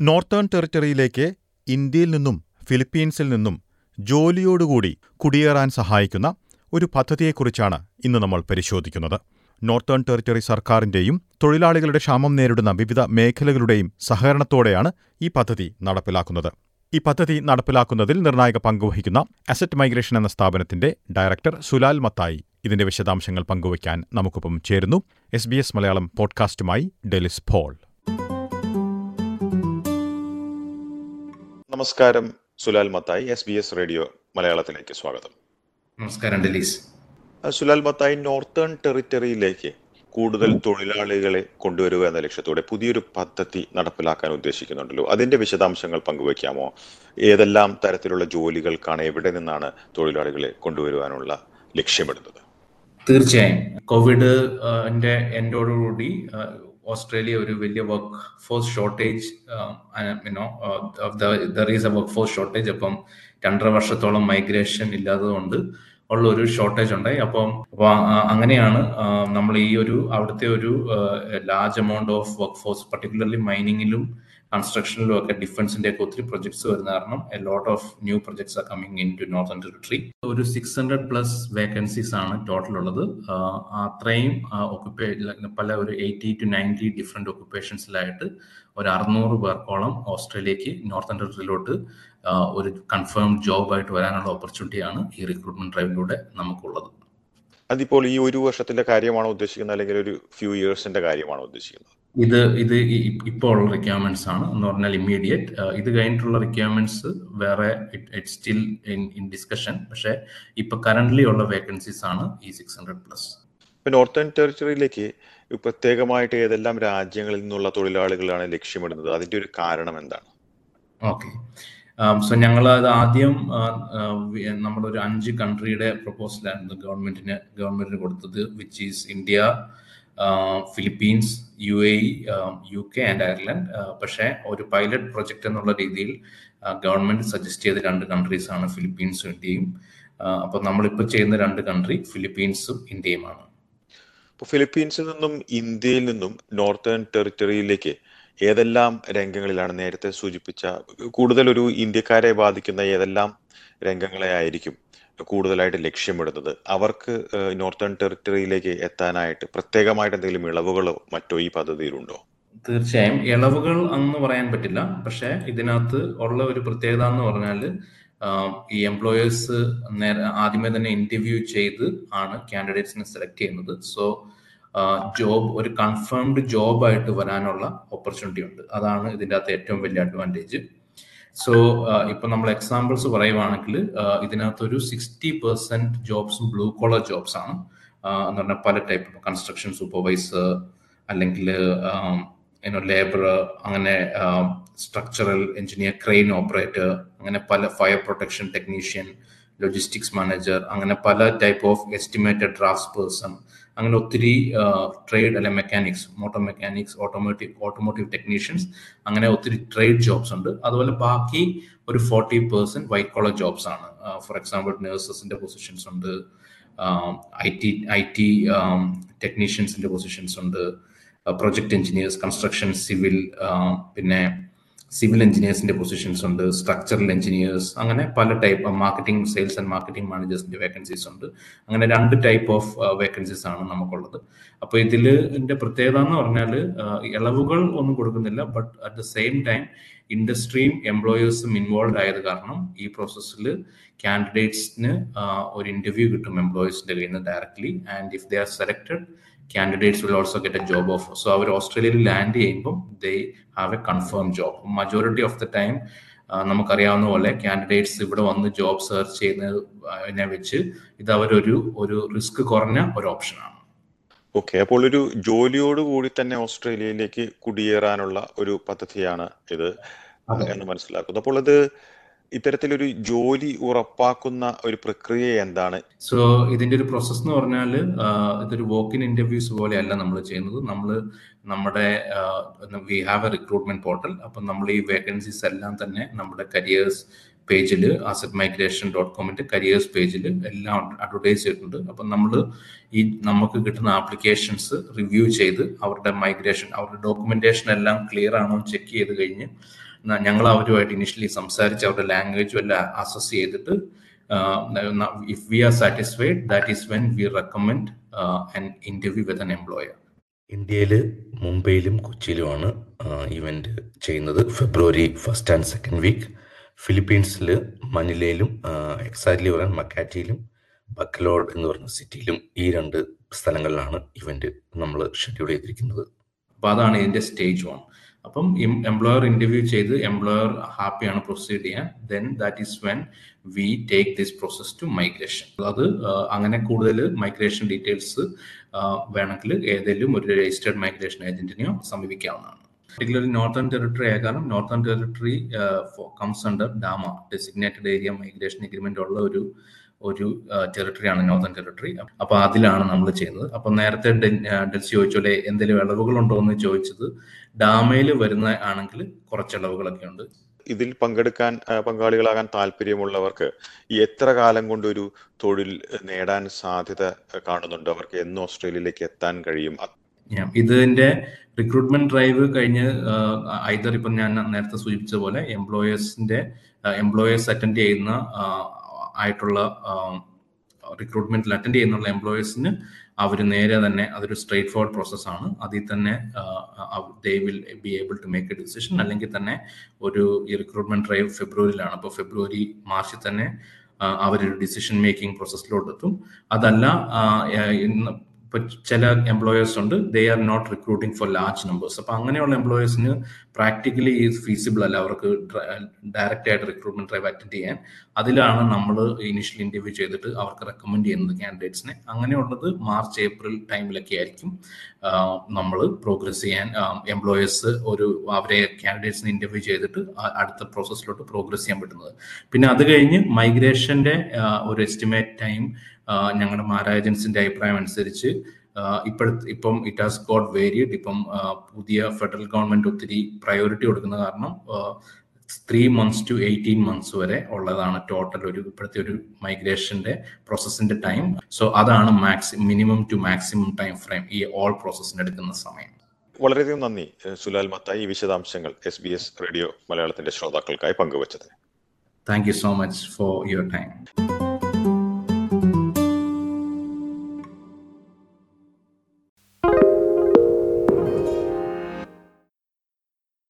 Northern ടെറിട്ടറിയിലേക്ക് ഇന്ത്യയിൽ നിന്നും ഫിലിപ്പീൻസിൽ നിന്നും ജോലിയോടുകൂടി കുടിയേറാൻ സഹായിക്കുന്ന ഒരു പദ്ധതിയെക്കുറിച്ചാണ് ഇന്ന് നമ്മൾ പരിശോധിക്കുന്നത്. നോർത്തേൺ ടെറിട്ടറി സർക്കാരിന്റെയും തൊഴിലാളികളുടെ ക്ഷാമം നേരിടുന്ന വിവിധ മേഖലകളുടെയും സഹകരണത്തോടെയാണ് ഈ പദ്ധതി നടപ്പിലാക്കുന്നത്. ഈ പദ്ധതി നടപ്പിലാക്കുന്നതിൽ നിർണായക പങ്കുവഹിക്കുന്ന അസറ്റ് മൈഗ്രേഷൻ എന്ന സ്ഥാപനത്തിന്റെ ഡയറക്ടർ സുലാൽ മത്തായി ഇതിന്റെ വിശദാംശങ്ങൾ പങ്കുവയ്ക്കാൻ നമുക്കൊപ്പം ചേരുന്നു. എസ് ബി എസ് മലയാളം പോഡ്കാസ്റ്റുമായി ഡെലിസ് പോൾ. നമസ്കാരം Sulal Mathai S B S radio മലയാളത്തിലേക്ക് സ്വാഗതം. നമസ്കാരം ഡെലീസ്. സുലാൽ മത്തായി നോർത്തേൺ ടെറിറ്ററിയിലേക്ക് കൂടുതൽ തൊഴിലാളികളെ കൊണ്ടുവരിക എന്ന ലക്ഷ്യത്തോടെ പുതിയൊരു പദ്ധതി നടപ്പിലാക്കാൻ ഉദ്ദേശിക്കുന്നുണ്ടല്ലോ. അതിന്റെ വിശദാംശങ്ങൾ പങ്കുവെക്കാമോ ഏതെല്ലാം തരത്തിലുള്ള ജോലികൾക്കാണ് എവിടെ നിന്നാണ് തൊഴിലാളികളെ കൊണ്ടുവരുവാനുള്ള ലക്ഷ്യമിടുന്നത്? തീർച്ചയായും. കോവിഡ് എൻഡോടുകൂടി ഓസ്ട്രേലിയ ഒരു വലിയ workforce shortage you know there is a workforce shortage അപ്പം രണ്ടര വർഷത്തോളം മൈഗ്രേഷൻ ഇല്ലാത്തതുകൊണ്ട് ഉള്ള ഒരു ഷോർട്ടേജ് ഉണ്ടായി. അപ്പം അങ്ങനെയാണ് നമ്മൾ ഈ ഒരു അവിടുത്തെ ഒരു large amount of workforce particularly മൈനിങ്ങിലും കൺസ്ട്രക്ഷനിലും ഒക്കെ ഡിഫൻസിന്റെ ഒക്കെ ഒത്തിരി പ്രൊജക്ട്സ് വരുന്ന കാരണം a lot of new projects are coming into northern territory ഒരു സിക്സ് ഹൺഡ്രഡ് പ്ലസ് വേക്കൻസീസ് ആണ് ടോട്ടൽ ഉള്ളത്. അത്രയും ഒക്കുപ്പേ പല ഒരു എയ്റ്റി ടു നയന്റി ഡിഫറെന്റ് ഒക്കുപ്പേഷൻസിലായിട്ട് ഒരു അറുന്നൂറ് പേർക്കോളം ഓസ്ട്രേലിയക്ക് നോർത്തേൺ ടെറിട്ടറിയിലോട്ട് ഒരു കൺഫേംഡ് ജോബ് ആയിട്ട് വരാനുള്ള ഓപ്പർച്യൂണിറ്റിയാണ് ഈ റിക്രൂട്ട്മെന്റ് ഡ്രൈവിലൂടെ നമുക്കുള്ളത്. അതിപ്പോൾ ഈ ഒരു വർഷത്തിന്റെ കാര്യമാണോ ഉദ്ദേശിക്കുന്നത്? അല്ലെങ്കിൽ ഒരു ഫ്യൂ ഇയേഴ്സിന്റെ കാര്യമാണോ ഉദ്ദേശിക്കുന്നത്? ഇത് ഇത് ഇപ്പോൾ ഉള്ള റിക്വയർമെന്റ്സ് ആണ്. എന്ന് പറഞ്ഞാൽ ഇമ്മീഡിയറ്റ് ഇത് കഴിഞ്ഞിട്ടുള്ള റിക്വയർമെന്റ്സ് വേറെ it still in in discussion പക്ഷേ ഇപ്പൊ കറന്റ്ലി ഉള്ള വേക്കൻസീസ് ആണ് ഈ സിക്സ് ഹൺഡ്രഡ് പ്ലസ് ഇപ്പൊ നോർത്തേൺ ടെറിട്ടറിയിലേക്ക് പ്രത്യേകമായിട്ട് ഏതെല്ലാം രാജ്യങ്ങളിൽ നിന്നുള്ള തൊഴിലാളികളാണ് ലക്ഷ്യമിടുന്നത്? അതിന്റെ ഒരു കാരണം എന്താണ്? ഓക്കെ സോ ഞങ്ങൾ അത് ആദ്യം ഒരു അഞ്ച് കൺട്രിയുടെ പ്രപ്പോസലായിരുന്നു ഗവൺമെന്റിന് ഗവൺമെന്റിന് കൊടുത്തത് which is India Philippines U A U K and Ireland പക്ഷേ ഒരു പൈലറ്റ് പ്രൊജക്ട് എന്നുള്ള രീതിയിൽ ഗവൺമെന്റ് സജസ്റ്റ് ചെയ്ത രണ്ട് കൺട്രീസ് ആണ് ഫിലിപ്പീൻസും ഇന്ത്യയും. അപ്പോൾ നമ്മളിപ്പോൾ ചെയ്യുന്ന രണ്ട് കൺട്രി ഫിലിപ്പീൻസും ഇന്ത്യയുമാണ്. ഫിലിപ്പീൻസിൽ നിന്നും ഇന്ത്യയിൽ നിന്നും നോർത്തേൺ ടെറിട്ടറിയിലേക്ക് ഏതെല്ലാം രംഗങ്ങളിലാണ് നേരത്തെ സൂചിപ്പിച്ച കൂടുതൽ ഒരു ഇന്ത്യക്കാരെ ബാധിക്കുന്ന ഏതെല്ലാം രംഗങ്ങളെ ആയിരിക്കും കൂടുതലായിട്ട് ലക്ഷ്യമിടുന്നത്? അവർക്ക് നോർത്തേൺ ടെറിട്ടറിയിലേക്ക് എത്താനായിട്ട് പ്രത്യേകമായിട്ട് എന്തെങ്കിലും ഇളവുകളോ മറ്റോ ഈ പദ്ധതിയിലുണ്ടോ? തീർച്ചയായും. ഇളവുകൾ അന്ന് പറയാൻ പറ്റില്ല. പക്ഷേ ഇതിനകത്ത് ഉള്ള ഒരു പ്രത്യേകത എന്ന് പറഞ്ഞാൽ ഈ എംപ്ലോയേഴ്സ് ആദ്യമേ തന്നെ ഇന്റർവ്യൂ ചെയ്ത് ആണ് കാൻഡിഡേറ്റ്സിനെ സെലക്ട് ചെയ്യുന്നത്. സോ ജോബ് ഒരു കൺഫേംഡ് ജോബ് ആയിട്ട് വരാനുള്ള ഓപ്പർച്യൂണിറ്റി ഉണ്ട്. അതാണ് ഇതിന്റെ അകത്ത് ഏറ്റവും വലിയ അഡ്വാന്റേജ് സോ ഇപ്പൊ നമ്മൾ എക്സാമ്പിൾസ് പറയുവാണെങ്കിൽ ഇതിനകത്ത് ഒരു സിക്സ്റ്റി പെർസെന്റ് ജോബ്സും ബ്ലൂ കോളർ ജോബ്സ് ആണ്. എന്ന് പറഞ്ഞാൽ പല ടൈപ്പ് കൺസ്ട്രക്ഷൻ സൂപ്പർവൈസർ അല്ലെങ്കിൽ ലേബർ അങ്ങനെ സ്ട്രക്ചറൽ എഞ്ചിനീയർ ക്രെയിൻ ഓപ്പറേറ്റർ അങ്ങനെ പല fire protection technician logistics manager അങ്ങനെ പല type of estimated draft person അങ്ങനെ ഒത്തിരി ട്രേഡ് അല്ലെ mechanics motor mechanics automotive automotive technicians അങ്ങനെ ഒത്തിരി ട്രേഡ് ജോബ്സ് ഉണ്ട്. അതുപോലെ ബാക്കി ഒരു forty percent white collar jobs ആണ്. ഫോർ എക്സാമ്പിൾ നേഴ്സസിന്റെ പൊസിഷൻസ് ഉണ്ട്. ഐ ടി ഐ ടി ടെക്നീഷ്യൻസിന്റെ പൊസിഷൻസ് ഉണ്ട്. പ്രൊജക്ട് എഞ്ചിനീയേഴ്സ് കൺസ്ട്രക്ഷൻ സിവിൽ പിന്നെ സിവിൽ എഞ്ചിനീയേഴ്സിന്റെ പൊസിഷൻസ് ഉണ്ട് സ്ട്രക്ചറൽ എഞ്ചിനീയേഴ്സ് അങ്ങനെ പല type marketing sales and marketing മാനേജേഴ്സിന്റെ vacancies ഉണ്ട്. അങ്ങനെ രണ്ട് ടൈപ്പ് ഓഫ് വേക്കൻസീസ് ആണ് നമുക്കുള്ളത്. അപ്പോൾ ഇതിന്റെ പ്രത്യേകത എന്ന് പറഞ്ഞാൽ ഇളവുകൾ ഒന്നും കൊടുക്കുന്നില്ല but at the same time ഇൻഡസ്ട്രിയും എംപ്ലോയേഴ്സും ഇൻവോൾവ് ആയത് കാരണം ഈ പ്രോസസ്സിൽ കാൻഡിഡേറ്റ്സിന് ഒരു ഇന്റർവ്യൂ കിട്ടും എംപ്ലോയേഴ്സിന്റെ കയ്യിൽ നിന്ന് directly and if they are selected candidates will also get a job offer so അവർ ഓസ്ട്രേലിയയിൽ ലാൻഡ് ചെയ്യുമ്പോൾ they have a confirm job majority of the time നമുക്കറിയാവുന്ന പോലെ കാൻഡിഡേറ്റ്സ് ഇവിടെ വന്ന് ജോബ് സെർച്ച് ചെയ്യുന്നതിനെ വെച്ച് ഇത് അവരൊരു ഒരു റിസ്ക് കുറഞ്ഞ ഒരു ഓപ്ഷനാണ് ഓക്കെ അപ്പോൾ ഒരു ജോലിയോട് കൂടി തന്നെ ഓസ്ട്രേലിയയിലേക്ക് കുടിയേറാനുള്ള ഒരു പദ്ധതിയാണ് ഇത് എന്ന് മനസ്സിലാക്കുന്നത് അപ്പോൾ അത് ഇത്തരത്തിലൊരു ജോലി ഉറപ്പാക്കുന്ന ഒരു പ്രക്രിയ എന്താണ്? സോ ഇതിന്റെ ഒരു പ്രോസസ് എന്ന് പറഞ്ഞാൽ ഇതൊരു വോക്ക് ഇൻ ഇന്റർവ്യൂസ് പോലെയല്ല നമ്മൾ ചെയ്യുന്നത്. നമ്മൾ നമ്മുടെ we have a recruitment portal അപ്പം നമ്മൾ ഈ വേക്കൻസീസ് എല്ലാം തന്നെ നമ്മുടെ കരിയേഴ്സ് പേജിൽ അസറ്റ് മൈഗ്രേഷൻ ഡോട്ട് കോമിന്റെ കരിയേഴ്സ് പേജിൽ എല്ലാം അഡ്വർടൈസ് ചെയ്തിട്ടുണ്ട്. അപ്പം നമ്മൾ ഈ നമുക്ക് കിട്ടുന്ന ആപ്ലിക്കേഷൻസ് റിവ്യൂ ചെയ്ത് അവരുടെ മൈഗ്രേഷൻ അവരുടെ ഡോക്യുമെന്റേഷൻ എല്ലാം ക്ലിയർ ആണോ ചെക്ക് ചെയ്ത് കഴിഞ്ഞ് ഞങ്ങൾ അവരുമായിട്ട് ഇനിഷ്യലി സംസാരിച്ച് അവരുടെ ലാംഗ്വേജ് എല്ലാം അസസ് ചെയ്തിട്ട് if we are satisfied that is when we recommend an interview with an employer ഇന്ത്യയിൽ മുംബൈയിലും കൊച്ചിയിലുമാണ് ഇവന്റ് ചെയ്യുന്നത്. February first and second week ഫിലിപ്പീൻസിൽ മനിലയിലും എക്സാക്ട്ലി പറയാൻ മക്കാറ്റിയിലും ബക്കലോഡ് എന്ന് പറഞ്ഞ സിറ്റിയിലും ഈ രണ്ട് സ്ഥലങ്ങളിലാണ് ഇവന്റ് നമ്മൾ ഷെഡ്യൂൾ ചെയ്തിരിക്കുന്നത്. അപ്പോൾ അതാണ് ഇതിന്റെ സ്റ്റേജ് വൺ അപ്പം എംപ്ലോയർ ഇന്റർവ്യൂ ചെയ്ത് എംപ്ലോയർ ഹാപ്പിയാണ് പ്രൊസീഡ് ചെയ്യാൻ. Then that is when we take this process to migration അത് അങ്ങനെ കൂടുതൽ മൈഗ്രേഷൻ ഡീറ്റെയിൽസ് വേണമെങ്കിൽ ഏതെങ്കിലും ഒരു രജിസ്റ്റേർഡ് മൈഗ്രേഷൻ ഏജന്റിനെയോ സമീപിക്കാവുന്നതാണ്. പർട്ടിക്കുലർലി നോർത്തേൺ ടെറിട്ടറി ആയ കാരണം northern territory comes under DAMA designated area migration agreement ഉള്ള ഒരു ഒരു ടെറിട്ടറിയാണ് നോർത്തേൺ ടെറിട്ടറി അപ്പൊ അതിലാണ് നമ്മൾ ചെയ്യുന്നത്. അപ്പൊ നേരത്തെ ഡെൽസി ചോദിച്ചോലെ എന്തെങ്കിലും ഇളവുകളുണ്ടോ എന്ന് ചോദിച്ചത് ഡാമയിൽ വരുന്ന ആണെങ്കിൽ കുറച്ച് ഇളവുകളൊക്കെ ഉണ്ട്. ഇതിൽ പങ്കെടുക്കാൻ പങ്കാളികളാകാൻ താല്പര്യമുള്ളവർക്ക് ഈ എത്ര കാലം കൊണ്ട് ഒരു തൊഴിൽ നേടാൻ സാധ്യത കാണുന്നുണ്ട്? അവർക്ക് എന്ന് ഓസ്ട്രേലിയയിലേക്ക് എത്താൻ കഴിയും? ഇതിന്റെ റിക്രൂട്ട്മെന്റ് ഡ്രൈവ് കഴിഞ്ഞ് ഐതർ ഇപ്പം ഞാൻ നേരത്തെ സൂചിപ്പിച്ച പോലെ എംപ്ലോയേഴ്സിന്റെ എംപ്ലോയേഴ്സ് അറ്റൻഡ് ചെയ്യുന്ന ആയിട്ടുള്ള റിക്രൂട്ട്മെന്റിൽ അറ്റൻഡ് ചെയ്യുന്നുള്ള എംപ്ലോയേഴ്സിന് അവർ നേരെ തന്നെ അതൊരു സ്ട്രേറ്റ് ഫോർവേഡ് പ്രോസസ്സാണ് അതിൽ തന്നെ they will be able to make a decision അല്ലെങ്കിൽ തന്നെ ഒരു ഈ റിക്രൂട്ട്മെന്റ് ഡ്രൈവ് ഫെബ്രുവരിയിലാണ്. അപ്പോൾ ഫെബ്രുവരി മാർച്ചിൽ തന്നെ അവരൊരു ഡിസിഷൻ മേക്കിംഗ് പ്രോസസ്സിലോട്ട് എത്തും അതല്ല ഇപ്പൊ ചില എംപ്ലോയേഴ്സ് ഉണ്ട് they are not recruiting for large numbers അപ്പൊ അങ്ങനെയുള്ള എംപ്ലോയേഴ്സിന് പ്രാക്ടിക്കലി ഫീസിബിൾ അല്ല അവർക്ക് ഡയറക്റ്റ് ആയിട്ട് റിക്രൂട്ട്മെന്റ് ഡ്രൈവ് അറ്റൻഡ് ചെയ്യാൻ. അതിലാണ് നമ്മൾ ഇനിഷ്യൽ ഇന്റർവ്യൂ ചെയ്തിട്ട് അവർക്ക് റെക്കമെൻഡ് ചെയ്യുന്നത് കാൻഡിഡേറ്റ്സിനെ അങ്ങനെയുള്ളത് മാർച്ച് ഏപ്രിൽ ടൈമിലൊക്കെ ആയിരിക്കും നമ്മൾ പ്രോഗ്രസ് ചെയ്യാൻ എംപ്ലോയേഴ്സ് ഒരു അവരെ കാൻഡിഡേറ്റ്സിനെ ഇന്റർവ്യൂ ചെയ്തിട്ട് അടുത്ത പ്രോസസ്സിലോട്ട് പ്രോഗ്രസ് ചെയ്യാൻ പറ്റുന്നത്. പിന്നെ അത് കഴിഞ്ഞ് മൈഗ്രേഷന്റെ ഒരു എസ്റ്റിമേറ്റ് ടൈം ഞങ്ങളുടെ മാര ഏജൻസിന്റെ അഭിപ്രായം അനുസരിച്ച് ഇപ്പോഴത്തെ ഇപ്പം ഇറ്റ് ഹാസ് ഗോട്ട് വേരിയഡ് ഇപ്പം പുതിയ ഫെഡറൽ ഗവൺമെന്റ് ഒത്തിരി പ്രയോറിറ്റി കൊടുക്കുന്ന കാരണം three months to eighteen months വരെ ഉള്ളതാണ് ടോട്ടൽ ഒരു ഇപ്പോഴത്തെ ഒരു മൈഗ്രേഷന്റെ പ്രോസസ്സിന്റെ ടൈം സോ അതാണ് maxi minimum to maximum time frame ഈ ഓൾ പ്രോസസ്സിന് എടുക്കുന്ന സമയം. വളരെയധികം നന്ദി സുലാൽ മത്തായി. ഈ വിശദാംശങ്ങൾ എസ് ബി എസ് റേഡിയോ മലയാളത്തിന്റെ ശ്രോതാക്കൾക്കായി പങ്കുവച്ചത് thank you so much for your time